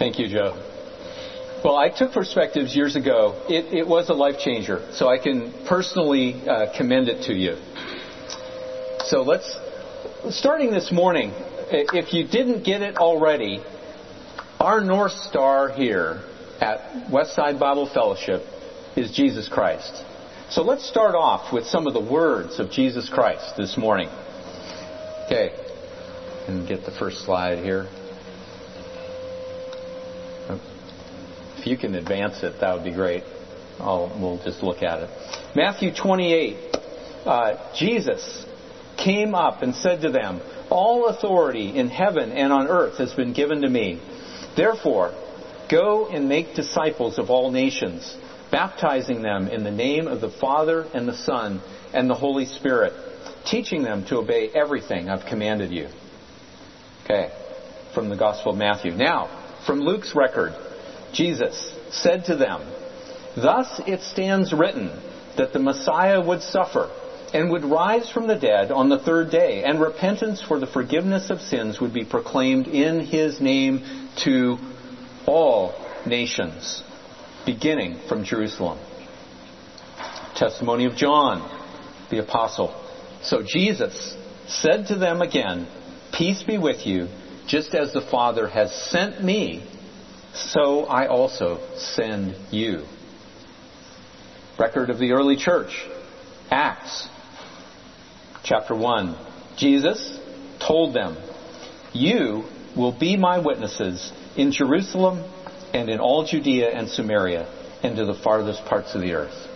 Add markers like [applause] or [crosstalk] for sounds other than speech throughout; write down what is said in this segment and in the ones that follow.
Thank you, Joe. Well, I took perspectives years ago. It, it was a life changer, so I can personally uh, commend it to you. So let's, starting this morning, if you didn't get it already, our North Star here at Westside Bible Fellowship is Jesus Christ. So let's start off with some of the words of Jesus Christ this morning. Okay, and get the first slide here. If you can advance it, that would be great. I'll, we'll just look at it. Matthew 28. Uh, Jesus came up and said to them, All authority in heaven and on earth has been given to me. Therefore, go and make disciples of all nations, baptizing them in the name of the Father and the Son and the Holy Spirit, teaching them to obey everything I've commanded you. Okay, from the Gospel of Matthew. Now, from Luke's record, Jesus said to them, Thus it stands written that the Messiah would suffer and would rise from the dead on the third day, and repentance for the forgiveness of sins would be proclaimed in his name to all nations, beginning from Jerusalem. Testimony of John, the apostle. So Jesus said to them again, Peace be with you, just as the Father has sent me, so I also send you. Record of the early church, Acts, chapter 1. Jesus told them, You will be my witnesses in Jerusalem and in all Judea and Samaria and to the farthest parts of the earth.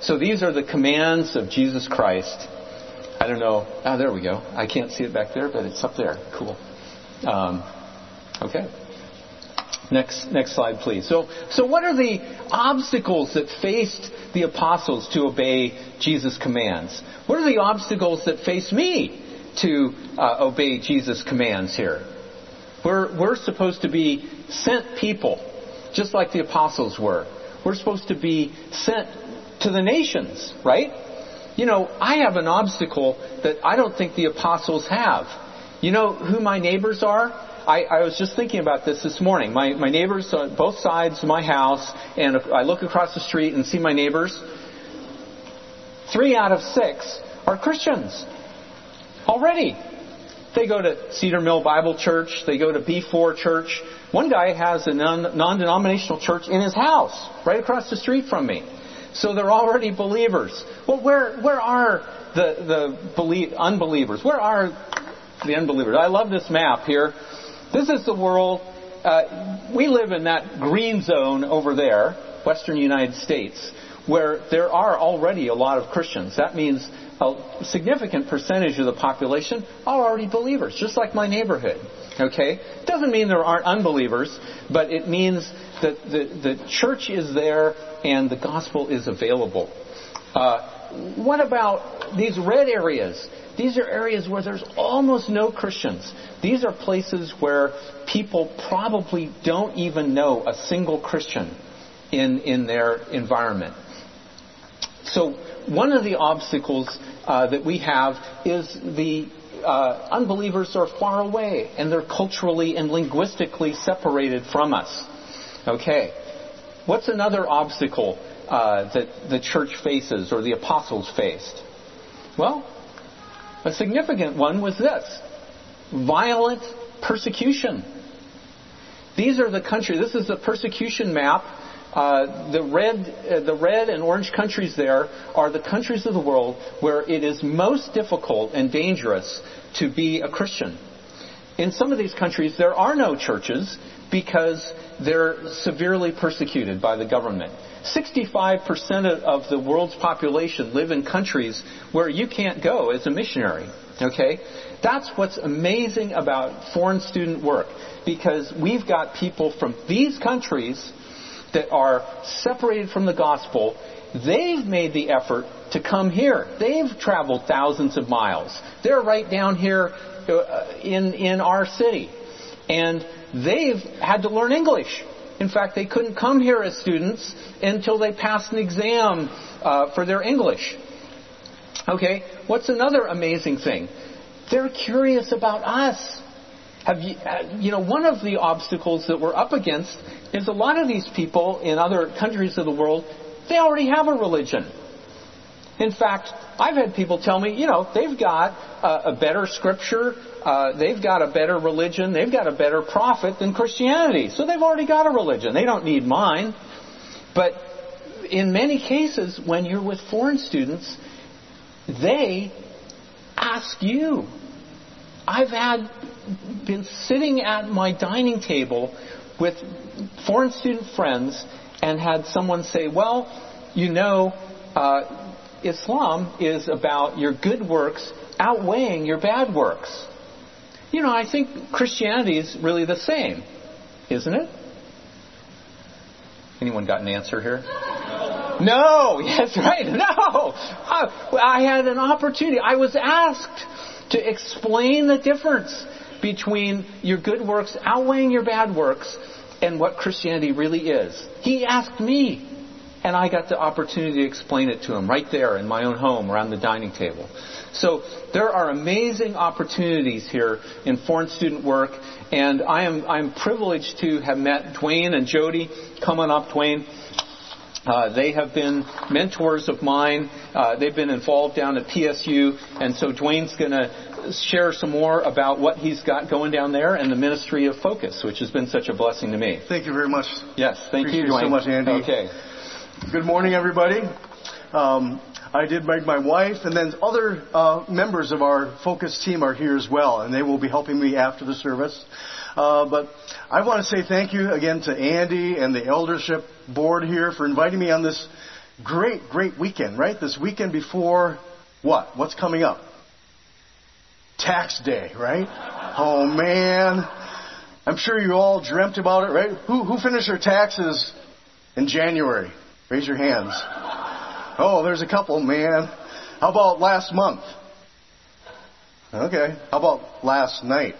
So these are the commands of Jesus Christ. I don't know. Ah, there we go. I can't see it back there, but it's up there. Cool. Um, okay. Next, next slide, please. So, so what are the obstacles that faced the apostles to obey Jesus' commands? What are the obstacles that face me to uh, obey Jesus' commands here? We're, we're supposed to be sent people, just like the apostles were. We're supposed to be sent to the nations, right? You know, I have an obstacle that I don't think the apostles have. You know who my neighbors are? I, I was just thinking about this this morning. My, my neighbors on both sides of my house, and I look across the street and see my neighbors. Three out of six are Christians already. They go to Cedar Mill Bible Church. They go to B4 Church. One guy has a non denominational church in his house, right across the street from me. So they're already believers. Well, where, where are the, the belie- unbelievers? Where are the unbelievers? I love this map here. This is the world. Uh, we live in that green zone over there, western United States, where there are already a lot of Christians. That means a significant percentage of the population are already believers, just like my neighborhood. Okay? Doesn't mean there aren't unbelievers, but it means that the, the church is there and the gospel is available. Uh, what about these red areas? These are areas where there's almost no Christians. These are places where people probably don't even know a single Christian in, in their environment. So one of the obstacles uh, that we have is the uh, unbelievers are far away and they're culturally and linguistically separated from us. Okay. What's another obstacle uh, that the church faces or the apostles faced? Well, a significant one was this violent persecution. These are the countries, this is the persecution map uh, the red, uh, the red and orange countries there are the countries of the world where it is most difficult and dangerous to be a Christian. In some of these countries, there are no churches because they're severely persecuted by the government. 65% of the world's population live in countries where you can't go as a missionary. Okay? That's what's amazing about foreign student work because we've got people from these countries that are separated from the gospel, they've made the effort to come here. They've traveled thousands of miles. They're right down here uh, in, in our city. And they've had to learn English. In fact, they couldn't come here as students until they passed an exam uh, for their English. Okay, what's another amazing thing? They're curious about us. Have you, uh, you know, one of the obstacles that we're up against is a lot of these people in other countries of the world, they already have a religion. In fact, I've had people tell me, you know, they've got a, a better scripture, uh, they've got a better religion, they've got a better prophet than Christianity. So they've already got a religion. They don't need mine. But in many cases, when you're with foreign students, they ask you. I've had been sitting at my dining table with foreign student friends and had someone say, "Well, you know, uh, Islam is about your good works outweighing your bad works." You know, I think Christianity is really the same, isn't it? Anyone got an answer here? No, [laughs] yes, right. [laughs] No. I, I had an opportunity. I was asked to explain the difference between your good works outweighing your bad works and what Christianity really is. He asked me, and I got the opportunity to explain it to him right there in my own home around the dining table. So there are amazing opportunities here in foreign student work, and I am I'm privileged to have met Dwayne and Jody. Come on up, Dwayne. Uh, they have been mentors of mine. Uh, they've been involved down at PSU, and so Dwayne's going to share some more about what he's got going down there and the ministry of Focus, which has been such a blessing to me. Thank you very much. Yes, thank Appreciate you, Dwayne. so much, Andy. Okay. Good morning, everybody. Um, I did make my wife, and then other uh, members of our Focus team are here as well, and they will be helping me after the service. Uh, but I want to say thank you again to Andy and the eldership board here for inviting me on this great, great weekend, right? This weekend before what? What's coming up? Tax day, right? Oh man. I'm sure you all dreamt about it, right? Who, who finished their taxes in January? Raise your hands. Oh, there's a couple, man. How about last month? Okay. How about last night?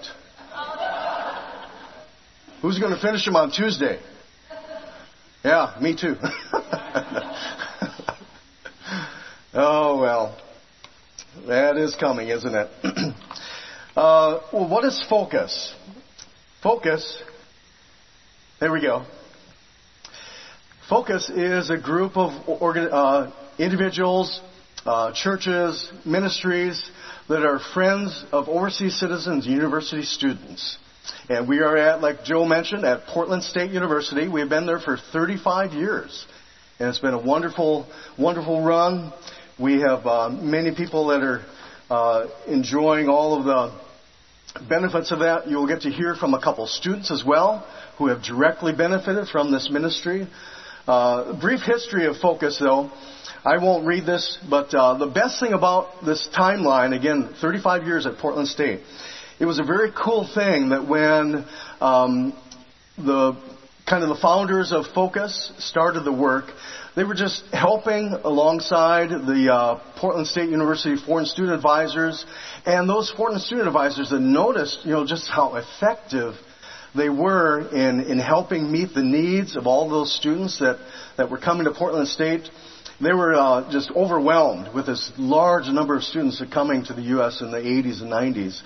Who's going to finish them on Tuesday? Yeah, me too. [laughs] oh, well. That is coming, isn't it? [clears throat] uh, well, what is focus? Focus, there we go. Focus is a group of organ, uh, individuals, uh, churches, ministries that are friends of overseas citizens, university students. And we are at, like Joe mentioned, at Portland State University. We've been there for 35 years. And it's been a wonderful, wonderful run. We have uh, many people that are uh, enjoying all of the benefits of that. You'll get to hear from a couple students as well who have directly benefited from this ministry. Uh, brief history of Focus, though. I won't read this, but uh, the best thing about this timeline, again, 35 years at Portland State, it was a very cool thing that when um, the kind of the founders of Focus started the work, they were just helping alongside the uh, Portland State University foreign student advisors, and those foreign student advisors that noticed, you know, just how effective they were in, in helping meet the needs of all those students that, that were coming to Portland State. They were uh, just overwhelmed with this large number of students that coming to the U.S. in the 80s and 90s.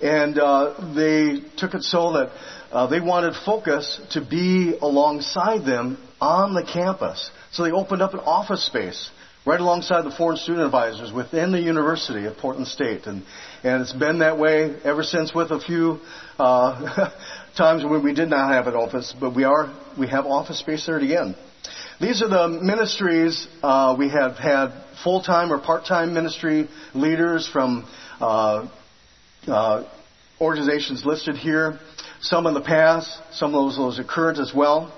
And uh, they took it so that uh, they wanted Focus to be alongside them on the campus. So they opened up an office space right alongside the foreign student advisors within the University of Portland State. And, and it's been that way ever since with a few uh, [laughs] times when we did not have an office, but we are, we have office space there again. These are the ministries uh, we have had full-time or part-time ministry leaders from uh, uh, organizations listed here. Some in the past, some of those, those are current as well.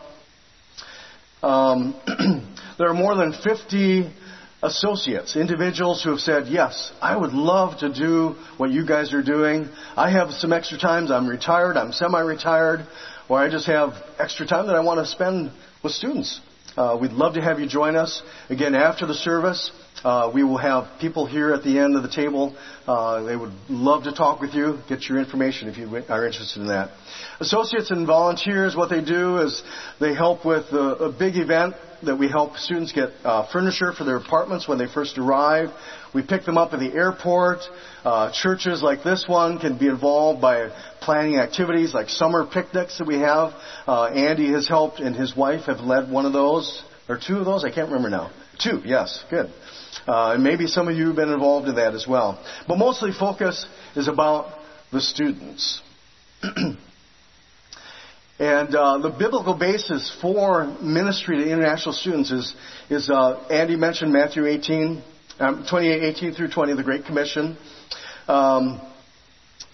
Um, [clears throat] there are more than 50 associates, individuals who have said, Yes, I would love to do what you guys are doing. I have some extra times. I'm retired, I'm semi retired, or I just have extra time that I want to spend with students. Uh, we'd love to have you join us. Again, after the service, uh, we will have people here at the end of the table. Uh, they would love to talk with you, get your information if you are interested in that. Associates and volunteers, what they do is they help with a, a big event that we help students get uh, furniture for their apartments when they first arrive. We pick them up at the airport. Uh, churches like this one can be involved by planning activities like summer picnics that we have. Uh, Andy has helped, and his wife have led one of those or two of those. I can't remember now. Two, yes, good. Uh, and maybe some of you have been involved in that as well. But mostly focus is about the students. [clears throat] and uh, the biblical basis for ministry to international students is, is uh, Andy mentioned Matthew 18, um, 28, 18 through 20, the Great Commission. Um,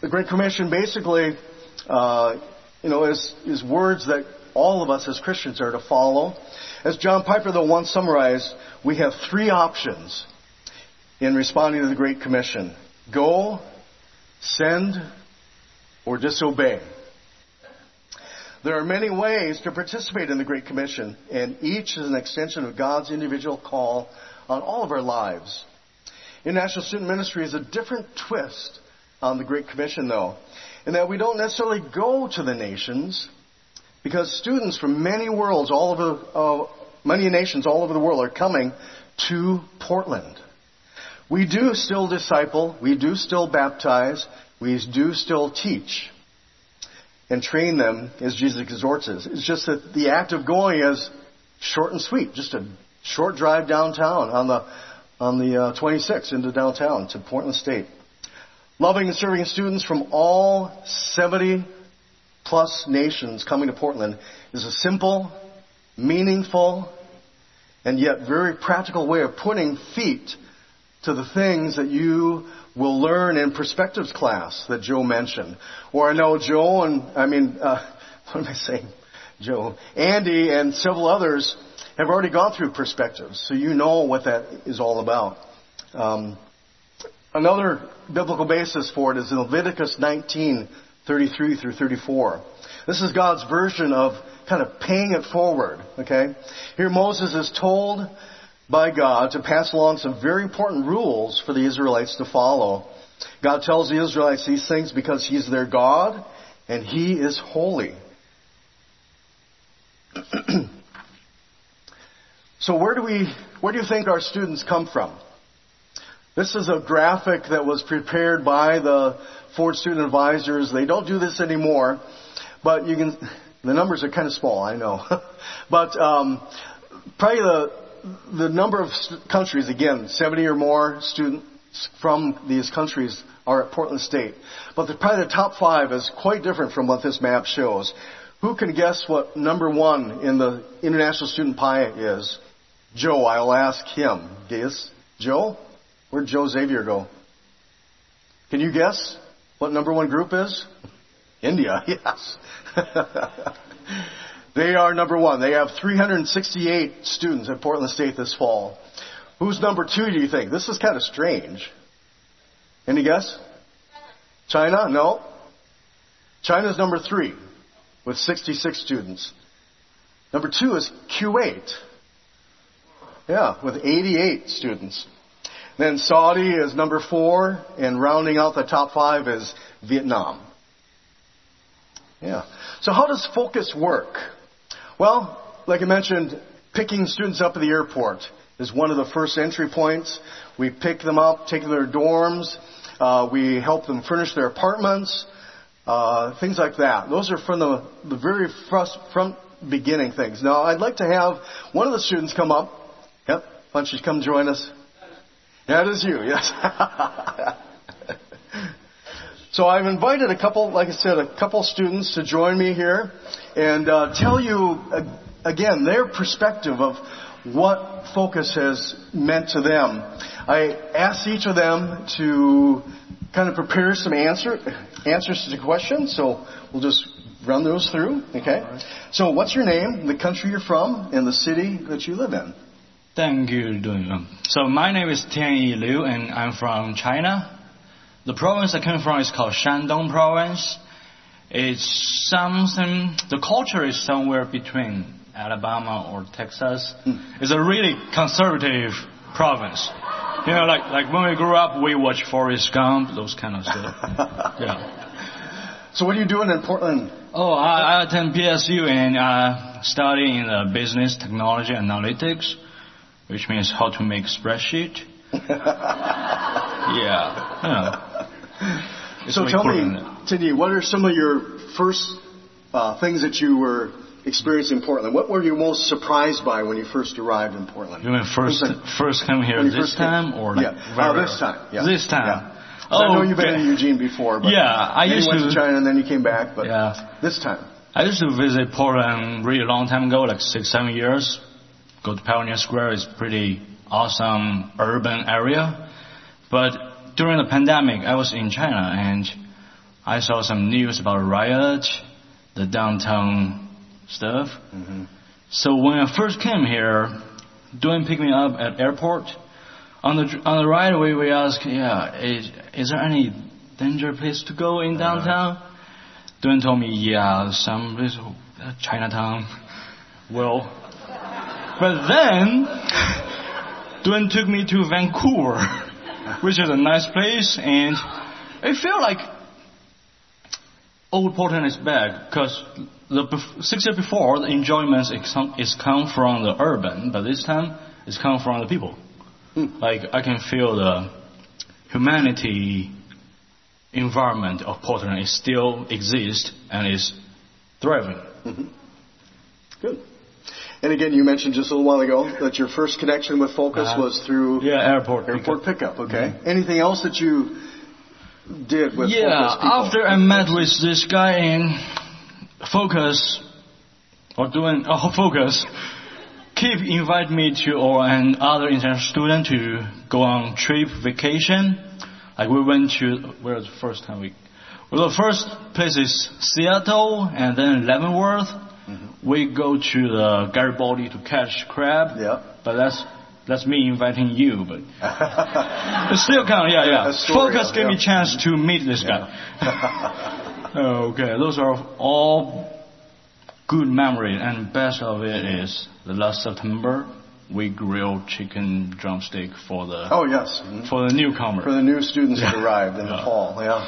the Great Commission basically, uh, you know, is, is words that all of us as Christians are to follow. As John Piper, though, once summarized, we have three options in responding to the Great Commission go, send, or disobey. There are many ways to participate in the Great Commission, and each is an extension of God's individual call on all of our lives. International Student Ministry is a different twist on the Great Commission, though, in that we don't necessarily go to the nations, because students from many worlds, all over, uh, many nations all over the world are coming to Portland. We do still disciple, we do still baptize, we do still teach and train them as Jesus exhorts us. It's just that the act of going is short and sweet, just a short drive downtown on the on the uh, 26 into downtown to Portland State. Loving and serving students from all 70 plus nations coming to Portland is a simple, meaningful, and yet very practical way of putting feet to the things that you will learn in perspectives class that Joe mentioned. Or I know Joe and, I mean, uh, [laughs] what am I saying? Joe, Andy and several others have already gone through perspectives, so you know what that is all about. Um, another biblical basis for it is in Leviticus 19, 33 through 34. This is God's version of kind of paying it forward, okay? Here Moses is told by God to pass along some very important rules for the Israelites to follow. God tells the Israelites these things because He's their God and He is holy. [clears throat] so where do we, where do you think our students come from? This is a graphic that was prepared by the Ford student advisors. They don't do this anymore, but you can, the numbers are kind of small, I know. [laughs] but um, probably the, the number of countries, again, 70 or more students from these countries are at Portland State. But the, probably the top five is quite different from what this map shows. Who can guess what number one in the international student pie is? Joe, I'll ask him. Guess? Joe? Where'd Joe Xavier go? Can you guess what number one group is? India, [laughs] yes. [laughs] they are number one. They have 368 students at Portland State this fall. Who's number two, do you think? This is kind of strange. Any guess? China? No. China's number three with 66 students. Number two is Kuwait. Yeah, with 88 students. Then Saudi is number four, and rounding out the top five is Vietnam. Yeah. So how does focus work? Well, like I mentioned, picking students up at the airport is one of the first entry points. We pick them up, take them to their dorms. Uh, we help them furnish their apartments, uh, things like that. Those are from the, the very front, front beginning things. Now, I'd like to have one of the students come up. Yep, why don't you come join us? That is you, yes. [laughs] so I've invited a couple, like I said, a couple students to join me here and uh, tell you uh, again their perspective of what focus has meant to them. I asked each of them to kind of prepare some answer, answers to the questions, so we'll just run those through. Okay. So, what's your name, the country you're from, and the city that you live in? Thank you, Dun. So my name is Tianyi Liu, and I'm from China. The province I come from is called Shandong Province. It's something. The culture is somewhere between Alabama or Texas. Mm. It's a really conservative province. You know, like like when we grew up, we watched Forrest Gump, those kind of stuff. [laughs] yeah. So what are you doing in Portland? Oh, I, I attend PSU and uh, study in uh, business technology analytics, which means how to make spreadsheet. [laughs] yeah. yeah. So tell me. Tianyi, what are some of your first uh, things that you were experiencing in Portland? What were you most surprised by when you first arrived in Portland? You mean first like- first come here this first came- time or like yeah. very- Oh, this time. Yeah. This time. Yeah. 'Cause I know you've been in Eugene before, but Yeah, I used you went to to- China and then you came back, but Yeah. this time. I used to visit Portland really long time ago, like six, seven years. Go to Pioneer Square. is pretty awesome urban area. But during the pandemic, I was in China and I saw some news about riot, the downtown stuff. So when I first came here, Duane pick me up at airport, on the on the right away we asked, yeah, is is there any danger place to go in downtown? Duane told me, yeah, some place, uh, Chinatown. Well, but then [laughs] Duane took me to Vancouver, [laughs] which is a nice place, and I feel like old Portland is back because the six years before the enjoyment is come, is come from the urban, but this time it's come from the people. Hmm. Like I can feel the humanity environment of Portland is still exists and is thriving. Mm-hmm. Good. And again, you mentioned just a little while ago that your first connection with Focus Uh-huh. was through Yeah, airport. airport pickup. Okay. Anything else that you did with yeah, Focus people? after I met with this guy in Focus, or Duane oh, Focus, keep invite me to or an other international student to go on trip vacation. Like we went to where was the first time we? Well, the first place is Seattle and then Leavenworth. We go to the Garibaldi to catch crab. Yeah. But that's that's me inviting you, but [laughs] still count. Yeah, yeah. Astoria, Focus gave me yeah. chance to meet this guy. [laughs] okay, those are all good memories, and best of it is the last September we grilled chicken drumstick for the oh yes, Mhm. for the newcomer. for the new students that arrived in the fall. Yeah.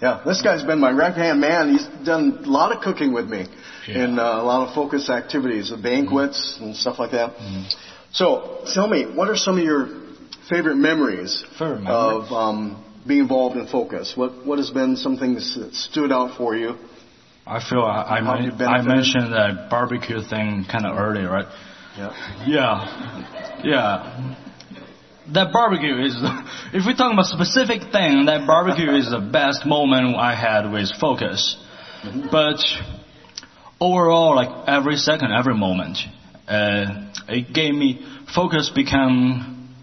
Yeah, this guy's been my right hand man. He's done a lot of cooking with me Yeah. in uh, a lot of focus activities, the banquets and stuff like that. So, tell me, what are some of your favorite memories Favorite memories? of um, being involved in focus? What What has been some things that stood out for you? I feel I, I, I mentioned that barbecue thing kind of early, right? Yeah. Yeah, yeah. That barbecue is, if we talk talking about specific thing, that barbecue is the best moment I had with Focus. But overall, like every second, every moment, uh, it gave me, Focus become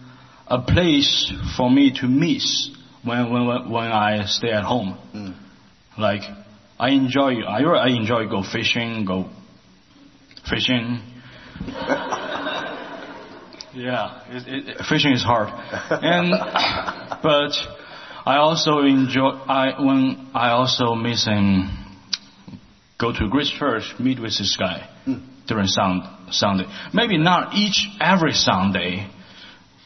a place for me to miss when, when, when I stay at home. Like, I enjoy, I, I enjoy go fishing, go fishing. [laughs] Yeah, it, it, fishing is hard, and [laughs] but I also enjoy. I when I also missing go to Grace Church, meet with this guy hmm. during sound, Sunday. Maybe not each every Sunday.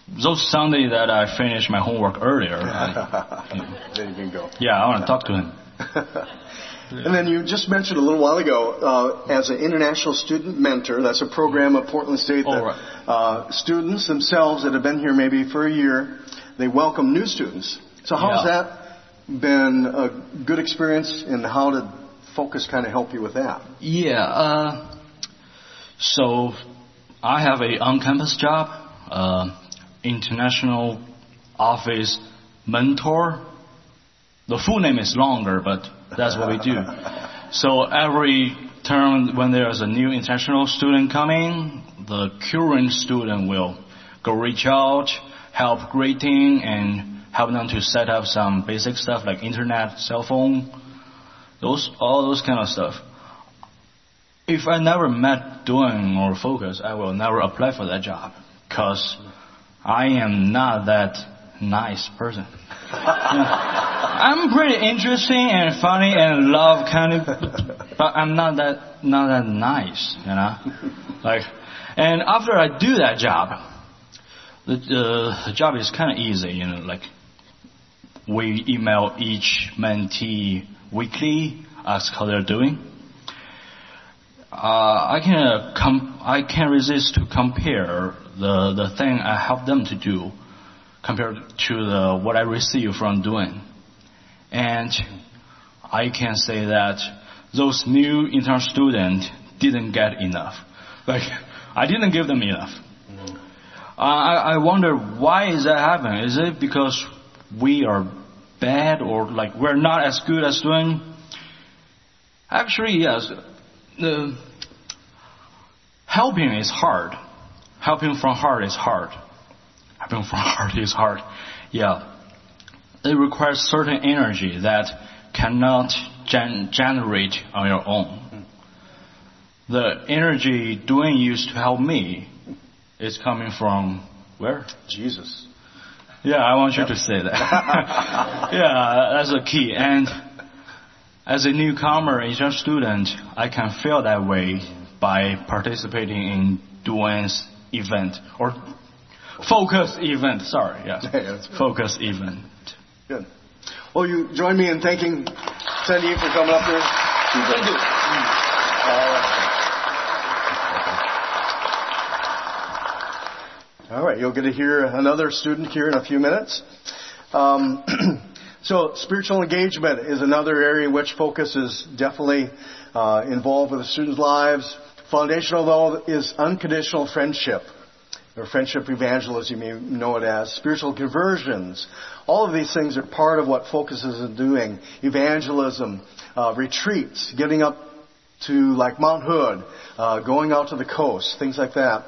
Those Sunday that I finish my homework earlier. I- [laughs] There you can go. yeah, I want to talk to him. [laughs] And then you just mentioned a little while ago, uh, as an international student mentor, that's a program at Portland State that right. uh, students themselves that have been here maybe for a year, they welcome new students. So how has that been a good experience, and how did Focus kind of help you with that? Yeah. Uh, so I have a on-campus job, uh, international office mentor. The full name is longer, but that's what we do. So every term when there's a new international student coming, the current student will go reach out, help greeting, and help them to set up some basic stuff like internet, cell phone, those all those kind of stuff. If I never met Duane or focus, I will never apply for that job because I am not that nice person. [laughs] I'm pretty interesting and funny and love kind of, but I'm not that not that nice, you know. Like, and after I do that job, the uh, the job is kind of easy, you know. Like, we email each mentee weekly, ask how they're doing. Uh, I can uh, com- I can resist to compare the the thing I help them to do compared to the what I receive from doing, and I can say that those new intern students didn't get enough. Like I didn't give them enough. Uh, I, I wonder why is that happening? Is it because we are bad or like we're not as good as Duane? Actually, yes. The helping is hard. Helping from heart is hard. Helping from [laughs] heart is hard. Yeah. It requires certain energy that cannot gen- generate on your own. The energy Duane used to help me is coming from where? Jesus. Yeah, I want you to say that. [laughs] yeah, that's a key. And as a newcomer, as a student, I can feel that way by participating in Duane's event or focus event. Sorry, yeah, [laughs] focus event. Good. Well, you join me in thanking Sandy for coming up here. Thank you. All right, you'll get to hear another student here in a few minutes. Um, [clears throat] so, spiritual engagement is another area which focus is definitely uh, involved with the students' lives. Foundational, though, is unconditional friendship, or friendship evangelism, you may know it as. Spiritual conversions. All of these things are part of what focus is doing. Evangelism, uh, retreats, getting up to like Mount Hood, uh, going out to the coast, things like that.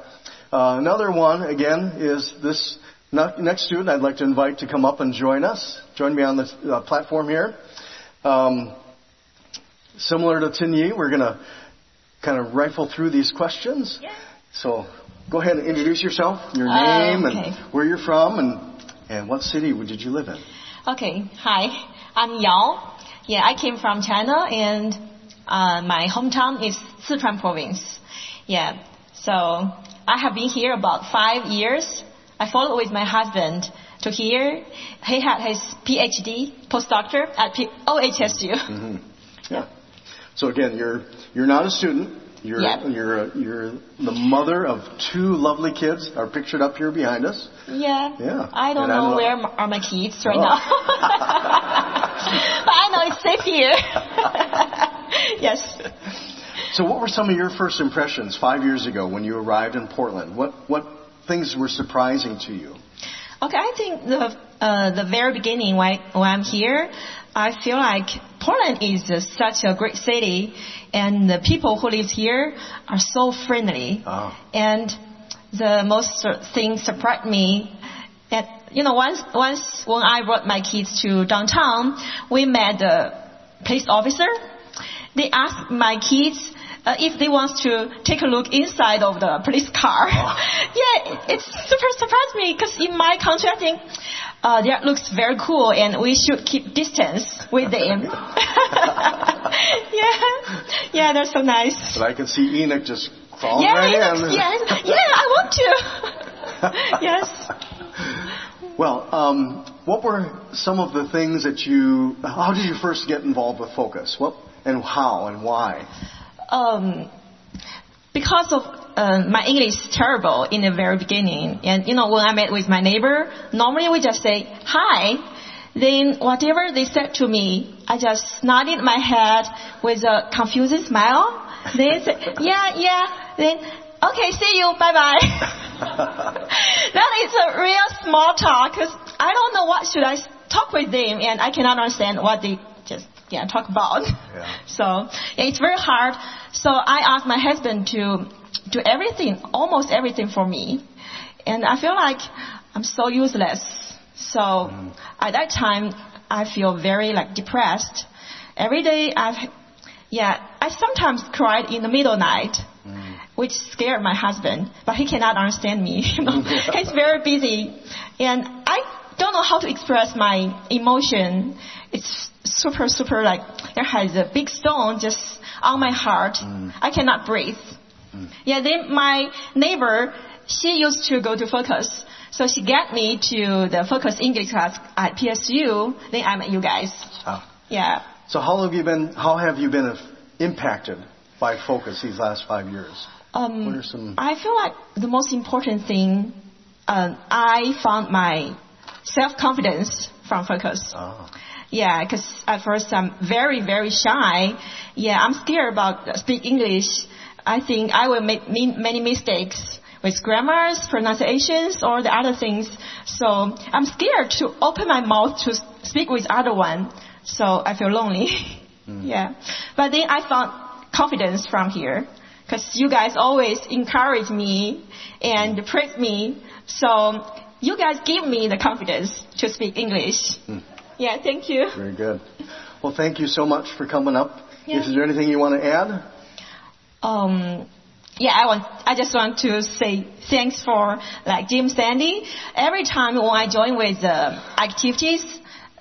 Uh, another one, again, is this next student I'd like to invite to come up and join us. Join me on the uh, platform here. Um, similar to Tianyi, we're going to kind of rifle through these questions. Yeah. So go ahead and introduce yourself, your Uh, name, okay. and where you're from, and, and what city did you live in? Okay, hi, I'm Yao. Yeah, I came from China and uh, my hometown is Sichuan province. Yeah, so I have been here about five years. I followed with my husband to here. He had his PhD, postdoctor at P- OHSU. hmm Yeah. So again, you're you're not a student. You're Yeah. you're you're the mother of two lovely kids. Are pictured up here behind us. Yeah. Yeah. I don't And know where are my kids right Oh. now. [laughs] but I know it's safe here. [laughs] yes. So, what were some of your first impressions five years ago when you arrived in Portland? What what things were surprising to you? Okay, I think the uh, the very beginning when, when I'm here, I feel like Portland is uh, such a great city, and the people who live here are so friendly. Ah. And the most thing surprised me. That you know, once once when I brought my kids to downtown, we met the police officer. They asked my kids. Uh, if they want to take a look inside of the police car, [laughs] yeah, it's super surprised me because in my country I think uh, that looks very cool and we should keep distance with them. [laughs] [laughs] yeah, yeah, that's so nice. But I can see Enoch just crawling Yeah, right yes, in. yes, yeah, I want to. [laughs] yes. Well, um, what were some of the things that you? How did you first get involved with Focus? What and how and why? Um, because of uh, my English is terrible in the very beginning, and you know when I met with my neighbor, normally we just say hi. Then whatever they said to me, I just nodded my head with a confused smile. They said, yeah, yeah. Then okay, see you, bye bye. [laughs] that is a real small talk because I don't know what should I talk with them, and I cannot understand what they just yeah talk about. Yeah. [laughs] So yeah, it's very hard. So I asked my husband to do everything, almost everything for me, and I feel like I'm so useless. So mm. at that time, I feel very like depressed. Every day I've yeah, I sometimes cried in the middle night mm. which scared my husband, but he cannot understand me. [laughs] You know, [laughs] he's very busy, and I don't know how to express my emotion. It's super, super like there has a big stone just on my heart. Mm. I cannot breathe. Yeah, then my neighbor, she used to go to Focus. So she got me to the Focus English class at PSU. Then I met you guys. Ah. Yeah. So how long have you been? How have you been impacted by Focus these last five years? Um, What are some- I feel like the most important thing, uh, I found my self confidence from Focus. Ah. Yeah, because at first I'm very, very shy. Yeah, I'm scared about speak English. I think I will make many mistakes with grammars, pronunciations, or the other things. So I'm scared to open my mouth to speak with other one. So I feel lonely. [laughs] Mm. yeah, but then I found confidence from here because you guys always encourage me and praise me. So you guys give me the confidence to speak English. Hmm. Yeah, thank you. Very good. Well, thank you so much for coming up. Yeah. Is there anything you want to add? Um, yeah, I want. I just want to say thanks for like Jim Sandy. Every time when I join with the activities,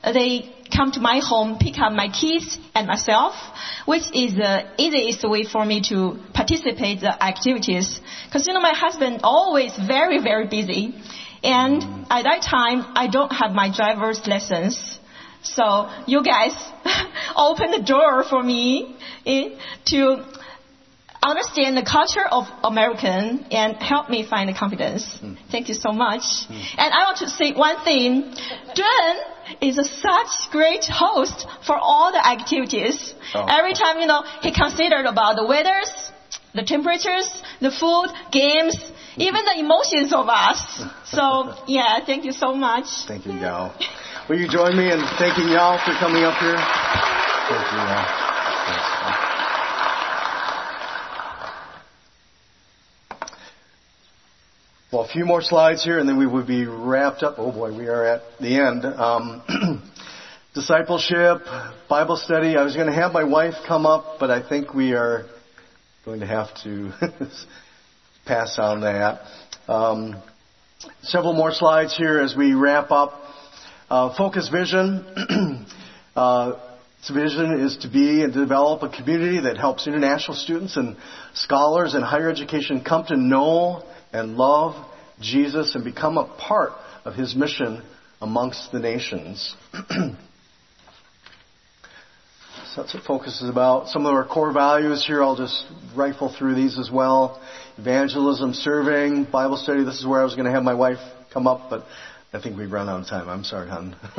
they come to my home, pick up my kids and myself, which is the easiest way for me to participate the activities. Because you know my husband always very very busy, and at that time I don't have my driver's lessons. So you guys [laughs] open the door for me eh, to understand the culture of American and help me find the confidence. Mm. Thank you so much. Mm. And I want to say one thing. Dun is a such great host for all the activities. Oh. Every time, you know, he considered about the weathers, the temperatures, the food, games, even the emotions of us. So, yeah, thank you so much. Thank you, Yao. Will you join me in thanking Yao for coming up here? Thank you, Yao. Well, a few more slides here, and then we would be wrapped up. Oh boy, we are at the end. Um, [clears throat] discipleship, Bible study. I was going to have my wife come up, but I think we are going to have to [laughs] pass on that. Um, several more slides here as we wrap up. Uh, focus vision. [clears throat] uh, its vision is to be and develop a community that helps international students and scholars in higher education come to know and love Jesus and become a part of his mission amongst the nations. [clears throat] so that's what focus is about. Some of our core values here, I'll just rifle through these as well. Evangelism, serving, Bible study. This is where I was going to have my wife come up, but I think we've run out of time. I'm sorry, hon. [laughs]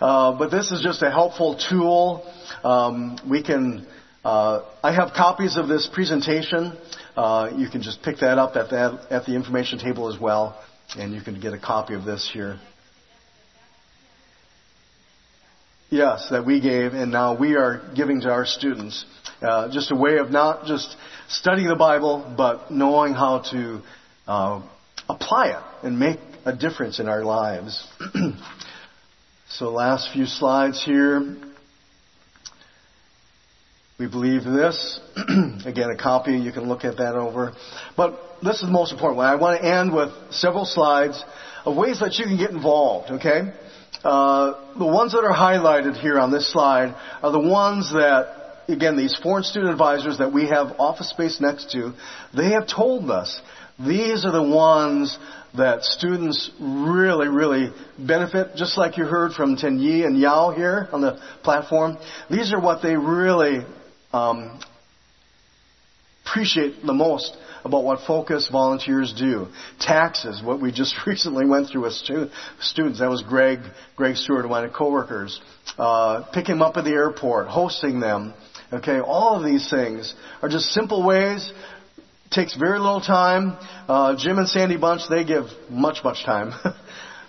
uh, but this is just a helpful tool. Um, we can. Uh, I have copies of this presentation. Uh, you can just pick that up at the, at the information table as well, and you can get a copy of this here. Yes, that we gave, and now we are giving to our students. Uh, just a way of not just studying the Bible, but knowing how to uh, apply it and make a difference in our lives. [clears throat] so, last few slides here. We believe this. [clears throat] Again, a copy, you can look at that over. But this is the most important one. I want to end with several slides of ways that you can get involved, okay? Uh, the ones that are highlighted here on this slide are the ones that, again, these foreign student advisors that we have office space next to, they have told us these are the ones that students really, really benefit, just like you heard from Tianyi and Yao here on the platform. These are what they really um, appreciate the most about what Focus volunteers do. Taxes, what we just [laughs] recently went through with stu- students. That was Greg, Greg Stewart, one of my coworkers. Uh, picking them up at the airport, hosting them. Okay, all of these things are just simple ways takes very little time. Uh, Jim and Sandy Bunch, they give much, much time. [laughs]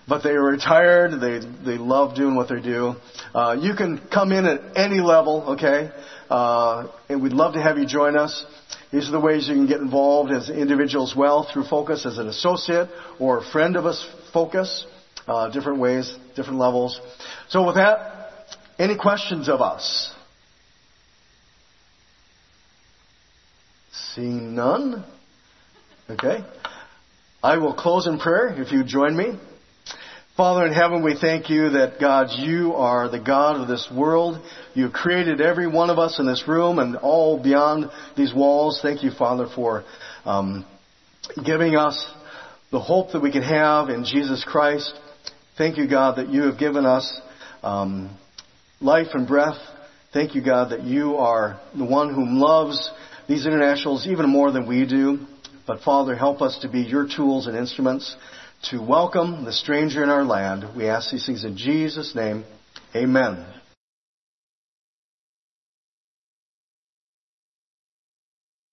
but they are retired. They, they love doing what they do. Uh, you can come in at any level, okay? Uh, and we'd love to have you join us. These are the ways you can get involved as an individual as well through Focus as an associate or a friend of us Focus. Uh, different ways, different levels. So with that, any questions of us? Seeing none? Okay. I will close in prayer if you join me. Father in heaven, we thank you that God, you are the God of this world. You created every one of us in this room and all beyond these walls. Thank you, Father, for um, giving us the hope that we can have in Jesus Christ. Thank you, God, that you have given us um, life and breath Thank you, God, that you are the one whom loves these internationals even more than we do. But Father, help us to be your tools and instruments to welcome the stranger in our land. We ask these things in Jesus' name. Amen.